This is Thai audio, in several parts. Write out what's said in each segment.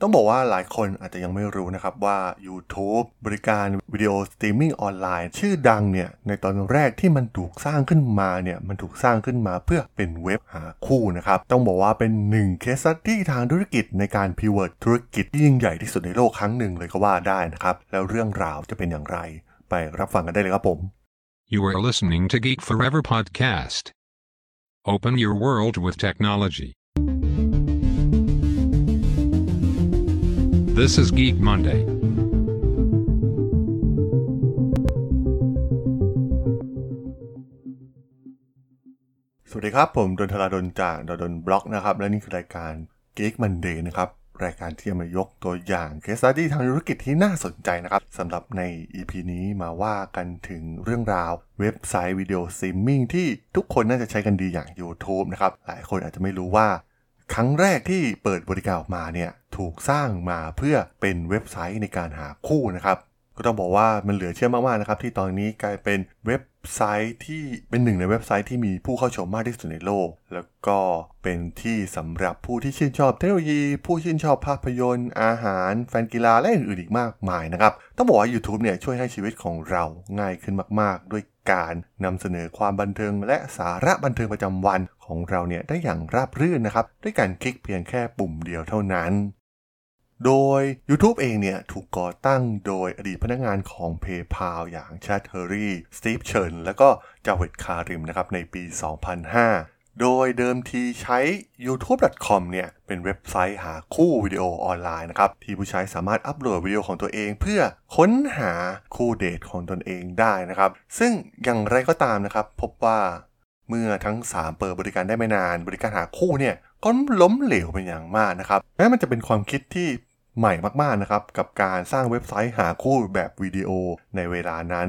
ต้องบอกว่าหลายคนอาจจะยังไม่รู้นะครับว่า YouTube บริการวิดีโอสตรีมมิ่งออนไลน์ชื่อดังเนี่ยในตอนแรกที่มันถูกสร้างขึ้นมาเนี่ยมันถูกสร้างขึ้นมาเพื่อเป็นเว็บหาคู่นะครับต้องบอกว่าเป็นหนึ่ง case study ทางธุรกิจในการ Pivot ธุรกิจที่ยิ่งใหญ่ที่สุดในโลกครั้งหนึ่งเลยก็ว่าได้นะครับแล้วเรื่องราวจะเป็นอย่างไร ไปรับฟังกันได้เลยครับผม You are listening to Geek Forever podcast. Open your world with technology. This is Geek Monday. สวัสดีครับ ผม ด.ดล จาก ด.ดล็อกนะครับ และนี่คือรายการ Geek Monday นะครับ รายการที่จะมายกตัวอย่างเคส e ดี้ทางธุรกิจที่น่าสนใจนะครับสำหรับใน EP นี้มาว่ากันถึงเรื่องราวเว็บไซต์วิดีโอสตรีมมิ่งที่ทุกคนน่าจะใช้กันดีอย่าง YouTube นะครับ หลายคนอาจจะไม่รู้ว่า ครั้งแรกที่เปิดบริการออกมาเนี่ยถูกสร้างมาเพื่อเป็นเว็บไซต์ในการหาคู่นะครับ ก็ต้องบอกว่ามันเหลือเชื่อมากๆนะครับ ที่ตอนนี้กลายเป็นเว็บไซต์ที่เป็นหนึ่งในเว็บไซต์ที่มีผู้เข้าชมมากที่สุดในโลก แล้วก็เป็นที่สำหรับผู้ที่ชื่นชอบเทคโนโลยี ผู้ชื่นชอบภาพยนตร์ อาหาร แฟนกีฬาและอื่นๆอีกมากมายนะครับ ต้องบอกว่า YouTube เนี่ยช่วยให้ชีวิตของเราง่ายขึ้นมากๆ ด้วยการนำเสนอความบันเทิงและสาระบันเทิงประจำวันของเราเนี่ยได้อย่างราบรื่นนะครับ ด้วยการคลิกเพียงแค่ปุ่มเดียวเท่านั้น โดย YouTube เองเนี่ย ถูกก่อตั้งโดยอดีตพนักงานของ PayPal อย่างแชด เฮอร์ลีย์ สตีฟเชนและก็จาเวด คาริมนะครับในปี 2005 โดยเดิมทีใช้ youtube.com เนี่ยเป็นเว็บไซต์หาคู่วิดีโอออนไลน์นะครับ ที่ผู้ใช้สามารถอัปโหลดวิดีโอของตัวเอง เพื่อค้นหาคู่เดทของตนเองได้นะครับ ซึ่งอย่างไรก็ตามนะครับ พบว่า เมื่อทั้ง 3 เปิดบริการได้ไม่นาน บริการหาคู่เนี่ยก็ล้มเหลวเป็นอย่างมากนะครับแม้มันจะเป็นความคิดที่ใหม่มากๆนะครับกับการสร้างเว็บไซต์หาคู่แบบวิดีโอในเวลานั้น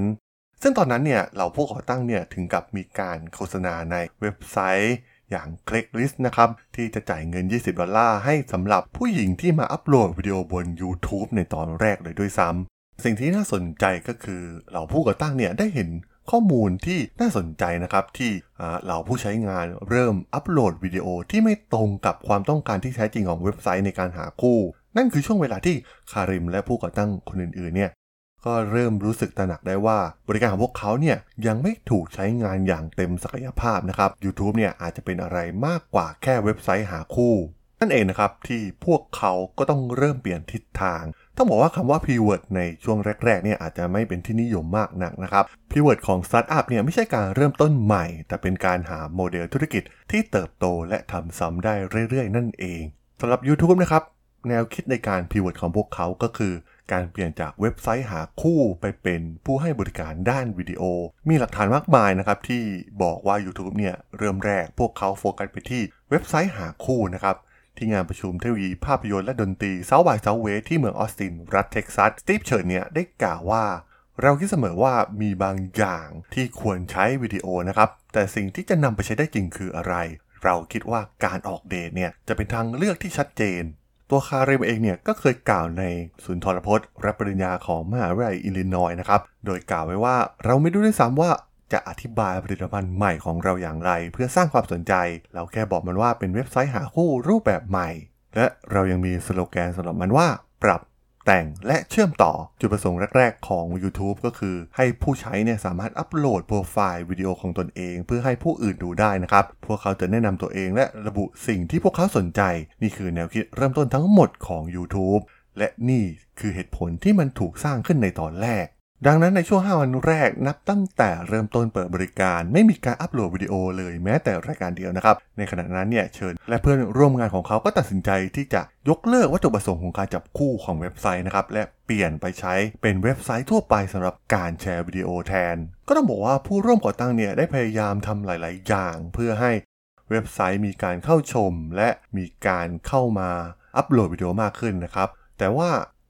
ซึ่งตอนนั้นเนี่ยเราผู้ก่อตั้งเนี่ยถึงกับมีการโฆษณาในเว็บไซต์อย่าง Craigslist นะครับ ที่จะจ่ายเงิน 20 ดอลลาร์ให้สำหรับผู้หญิงที่มาอัปโหลดวิดีโอบน YouTube ในตอนแรกเลยด้วยซ้ำสิ่งที่น่าสนใจก็คือเราผู้ก่อตั้งเนี่ยได้เห็น ข้อมูลที่น่าสนใจนะครับที่เราผู้ใช้งานเริ่มอัปโหลดวิดีโอที่ไม่ตรงกับความต้องการที่แท้จริงของเว็บไซต์ในการหาคู่ นั่นคือช่วงเวลาที่คาริมและผู้ก่อตั้งคนอื่นๆเนี่ยก็เริ่มรู้สึกตระหนักได้ว่าบริการของพวกเขาเนี่ยยังไม่ถูกใช้งานอย่างเต็มศักยภาพนะครับ YouTube เนี่ยอาจจะเป็นอะไรมากกว่าแค่เว็บไซต์หาคู่ นั่นเองนะครับที่พวกเขาก็ต้องเริ่มเปลี่ยนทิศทาง ต้องบอกว่าคำว่า Pivot ในช่วงแรกๆเนี่ยอาจจะไม่เป็นที่นิยมมากนักนะครับ Pivot ของสตาร์ทอัพเนี่ยไม่ใช่การเริ่มต้นใหม่ แต่เป็นการหาโมเดลธุรกิจที่เติบโตและทำซ้ำได้เรื่อยๆ นั่นเองสำหรับ YouTube นะครับแนวคิดในการ Pivot ของพวกเขาก็คือ การเปลี่ยนจากเว็บไซต์หาคู่ไปเป็นผู้ให้บริการด้านวิดีโอ มีหลักฐานมากมายนะครับที่บอกว่า YouTube เนี่ยเริ่มแรกพวกเขาโฟกัสไปที่เว็บไซต์หาคู่นะครับ ที่งานประชุมเทคโนโลยีภาพยนตร์และดนตรี South by Southwest ที่เมืองออสติน รัฐเท็กซัส สตีฟเชนเนี่ยได้กล่าวว่า เราคิดเสมอว่ามีบางอย่างที่ควรใช้วิดีโอนะครับ แต่สิ่งที่จะนำไปใช้ได้จริงคืออะไร เราคิดว่าการออกเดทเนี่ยจะเป็นทางเลือกที่ชัดเจน ตัวคาเรมเองเนี่ยก็เคยกล่าวในศูนย์ทรพจน์รับปริญญาของมหาวิทยาลัยอิลลินอยนะครับ โดยกล่าวไว้ว่าเราไม่รู้ด้วยซ้ำว่า จะอธิบายผลิตภัณฑ์ใหม่ของเราอย่างไร เพื่อสร้างความสนใจ เราแค่บอกมันว่าเป็นเว็บไซต์หาคู่รูปแบบใหม่ และเรายังมีสโลแกนสำหรับมันว่า ปรับแต่งและเชื่อมต่อจุดประสงค์แรก ๆ ของ YouTube ก็คือ ให้ผู้ใช้เนี่ยสามารถอัปโหลดโปรไฟล์วิดีโอของตนเอง เพื่อให้ผู้อื่นดูได้นะครับ พวกเขาจะแนะนำตัวเองและระบุสิ่งที่พวกเขาสนใจ นี่คือแนวคิดเริ่มต้นทั้งหมดของ YouTube และนี่คือเหตุผลที่มันถูกสร้างขึ้นในตอนแรก ดังนั้นในช่วง 5 วันแรกนับตั้งแต่เริ่มต้นเปิดบริการ ไม่มีการอัปโหลดวิดีโอเลยแม้แต่รายการเดียวนะครับ ในขณะนั้นเนี่ยเชิญและเพื่อนร่วมงานของเขาก็ตัดสินใจที่จะยกเลิกวัตถุประสงค์ของการจับคู่ของเว็บไซต์นะครับและเปลี่ยนไปใช้เป็นเว็บไซต์ทั่วไปสำหรับการแชร์วิดีโอแทน ก็ต้องบอกว่าผู้ร่วมก่อตั้งเนี่ยได้พยายามทำหลาย ๆ อย่าง เพื่อให้เว็บไซต์มีการเข้าชม และมีการเข้ามาอัปโหลดวิดีโอมากขึ้นนะครับแต่ว่า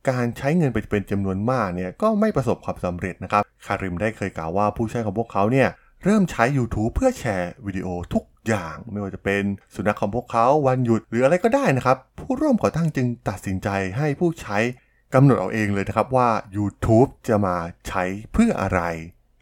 การใช้เงินไปเป็นจำนวนมากเนี่ยก็ไม่ประสบความสำเร็จนะครับ คาริมได้เคยกล่าวว่าผู้ใช้ของพวกเขาเนี่ยเริ่มใช้ YouTube เพื่อแชร์วิดีโอทุกอย่าง ไม่ว่าจะเป็นสุนัขของพวกเขาวันหยุดหรืออะไรก็ได้นะครับ ผู้ร่วมก่อตั้งจึงตัดสินใจให้ผู้ใช้กำหนดเอาเองเลยนะครับว่า YouTube จะมาใช้เพื่ออะไร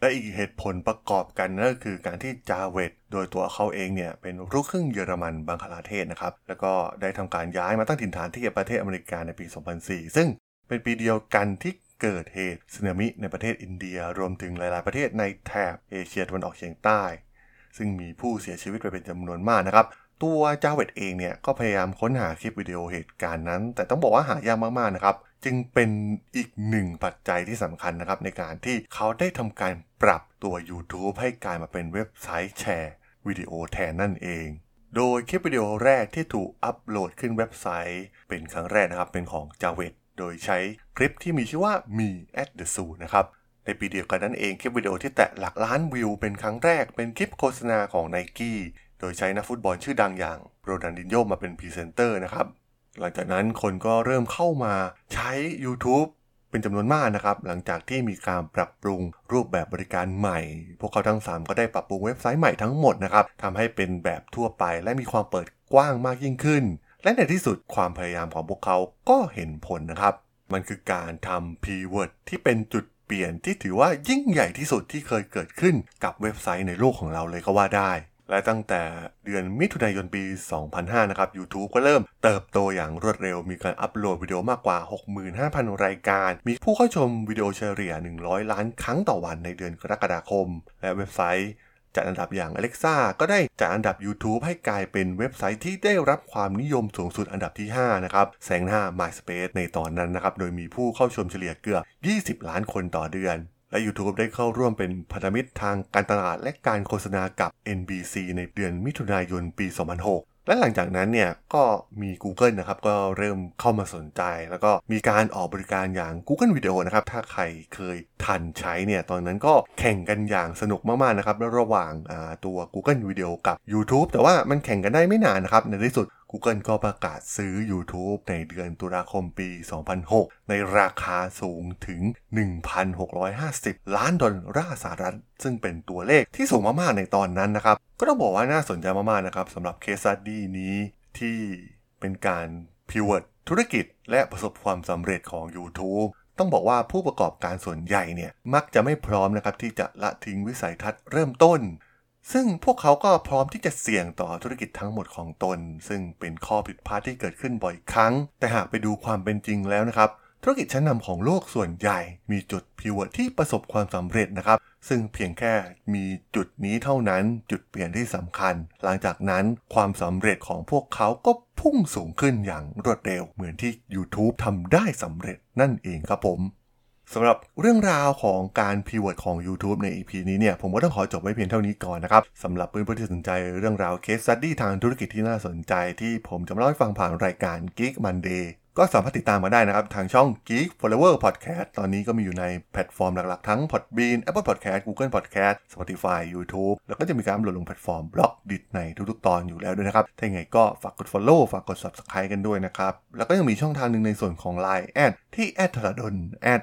และอีกเหตุผลประกอบกันนั่นก็คือการที่จาเวตโดยตัวเขาเองเนี่ยเป็นลูกครึ่งเยอรมันบังคลาเทศนะครับ แล้วก็ได้ทำการย้ายมาตั้งถิ่นฐานที่ประเทศอเมริกาในปี 2004 ซึ่ง เป็นปีเดียวกันที่เกิดเหตุสึนามิในประเทศอินเดียรวมถึงหลาย ๆ ประเทศในแถบเอเชียตะวันออกเฉียงใต้ ซึ่งมีผู้เสียชีวิตไปเป็นจำนวนมากนะครับ ตัวจาเวตเองเนี่ยก็พยายามค้นหาคลิปวิดีโอเหตุการณ์นั้น แต่ต้องบอกว่าหายากมาก ๆ นะครับ จึงเป็นอีกหนึ่งปัจจัยที่สำคัญนะครับ ในการที่เขาได้ทำการปรับตัว YouTube ให้กลายมาเป็นเว็บไซต์แชร์วิดีโอแทนนั่นเองโดยคลิปวิดีโอแรกที่ถูกอัปโหลดขึ้นเว็บไซต์ เป็นครั้งแรกนะครับเป็นของจาเวต โดยใช้คลิปที่มีชื่อว่า Me at the Zoo นะครับ ในปีเดียวกันนั้นเองคลิปวิดีโอที่แตะหลักล้านวิวเป็นครั้งแรกเป็นคลิปโฆษณาของ n i กี้โดยใช้นักฟุตบอลชื่อดังอย่างโรนัลดินโญ่มาเป็นพรีเซนเตอร์นะครับ หลังจากนั้นคนก็เริ่มเข้ามาใช้ YouTube เป็นจำนวนมากนะครับ หลังจากที่มีการปรับปรุงรูปแบบบริการใหม่ พวกเขาทั้ง 3 ก็ได้ปรับปรุงเว็บไซต์ใหม่ทั้งหมดนะครับทำให้เป็นแบบทั่วไปและมีความเปิดกว้างมากยิ่งขึ้น และในที่สุดความพยายามของพวกเขาก็เห็นผลนะครับ มันคือการทำ P-word ที่เป็นจุดเปลี่ยนที่ถือว่ายิ่งใหญ่ที่สุดที่เคยเกิดขึ้นกับเว็บไซต์ในโลกของเราเลยก็ว่าได้ และตั้งแต่เดือนมิถุนายนปี 2005 นะครับ YouTube ก็เริ่มเติบโตอย่างรวดเร็ว มีการอัปโหลดวิดีโอมากกว่า 65,000 รายการ มีผู้เข้าชมวิดีโอเฉลี่ย 100 ล้านครั้งต่อวันในเดือนกรกฎาคม และเว็บไซต์ จัดอันดับอย่าง Alexa ก็ได้จัดอันดับ YouTube ให้กลายเป็นเว็บไซต์ที่ได้รับความนิยมสูงสุดอันดับที่ 5 นะครับแซงหน้า MySpace ในตอนนั้นนะครับ โดยมีผู้เข้าชมเฉลี่ยเกือบ 20 ล้านคนต่อเดือน และ YouTube ได้เข้าร่วมเป็นพันธมิตรทางการตลาดและการโฆษณากับ NBC ในเดือนมิถุนายนปี 2006 และหลังจากนั้นเนี่ยก็มี Google นะครับก็เริ่มเข้ามาสนใจ แล้วก็มีการออกบริการอย่าง Google Video นะครับ ถ้าใครเคยทันใช้เนี่ยตอนนั้นก็แข่งกันอย่างสนุกมากๆนะครับระหว่างตัว Google Video กับ YouTube แต่ว่ามันแข่งกันได้ไม่นานนะครับในที่สุด Google ก็ประกาศซื้อ YouTube ในเดือนตุลาคมปี 2006 ในราคาสูงถึง 1,650 ล้านดอลลาร์สหรัฐ ซึ่งเป็นตัวเลขที่สูงมากๆในตอนนั้นนะครับ ก็ต้องบอกว่าน่าสนใจมากๆนะครับสำหรับเคสดี้นี้ที่เป็นการพิว t ธุรกิจและประสบความสำเร็จของ YouTube ต้องบอกว่าผู้ประกอบการส่วนใหญ่เนี่ยมักจะไม่พร้อมนะครับที่จะละทิ้งวิสัยทัศน์เริ่มต้น ซึ่งพวกเขาก็พร้อมที่จะเสี่ยงต่อธุรกิจทั้งหมดของตน ซึ่งเป็นข้อผิดพลาดที่เกิดขึ้นบ่อยครั้ง แต่หากไปดูความเป็นจริงแล้วนะครับ ธุรกิจชั้นนำของโลกส่วนใหญ่ มีจุด Pivot ที่ประสบความสำเร็จนะครับ ซึ่งเพียงแค่มีจุดนี้เท่านั้นจุดเปลี่ยนที่สำคัญ หลังจากนั้นความสำเร็จของพวกเขาก็พุ่งสูงขึ้นอย่างรวดเร็ว เหมือนที่ YouTube ทำได้สำเร็จนั่นเองครับผม สำหรับเรื่องราวของการ Pivot ของ YouTube ใน EP นี้เนี่ย ผมก็ต้องขอจบไว้เพียงเท่านี้ก่อนนะครับสำหรับเพื่อนๆที่สนใจเรื่องราว case study ทางธุรกิจที่น่าสนใจที่ผมจะมาเล่าให้ฟังผ่านรายการ Geek Monday ก็สามารถติดตามมาได้นะครับ ทางช่อง Geek Forever Podcast ตอนนี้ก็มีอยู่ในแพลตฟอร์มหลักๆ ทั้ง Podbean Apple Podcast Google Podcast Spotify YouTube แล้วก็จะมีการโหลดลงแพลตฟอร์ม Blockdit ในทุกๆ ตอนอยู่แล้วด้วยนะครับ ถ้าอย่างไรก็ฝากกด Follow ฝากกด Subscribe กันด้วยนะครับ แล้วก็ยังมีช่องทางหนึ่งในส่วนของ Line แอดที่แอดธรดลแอด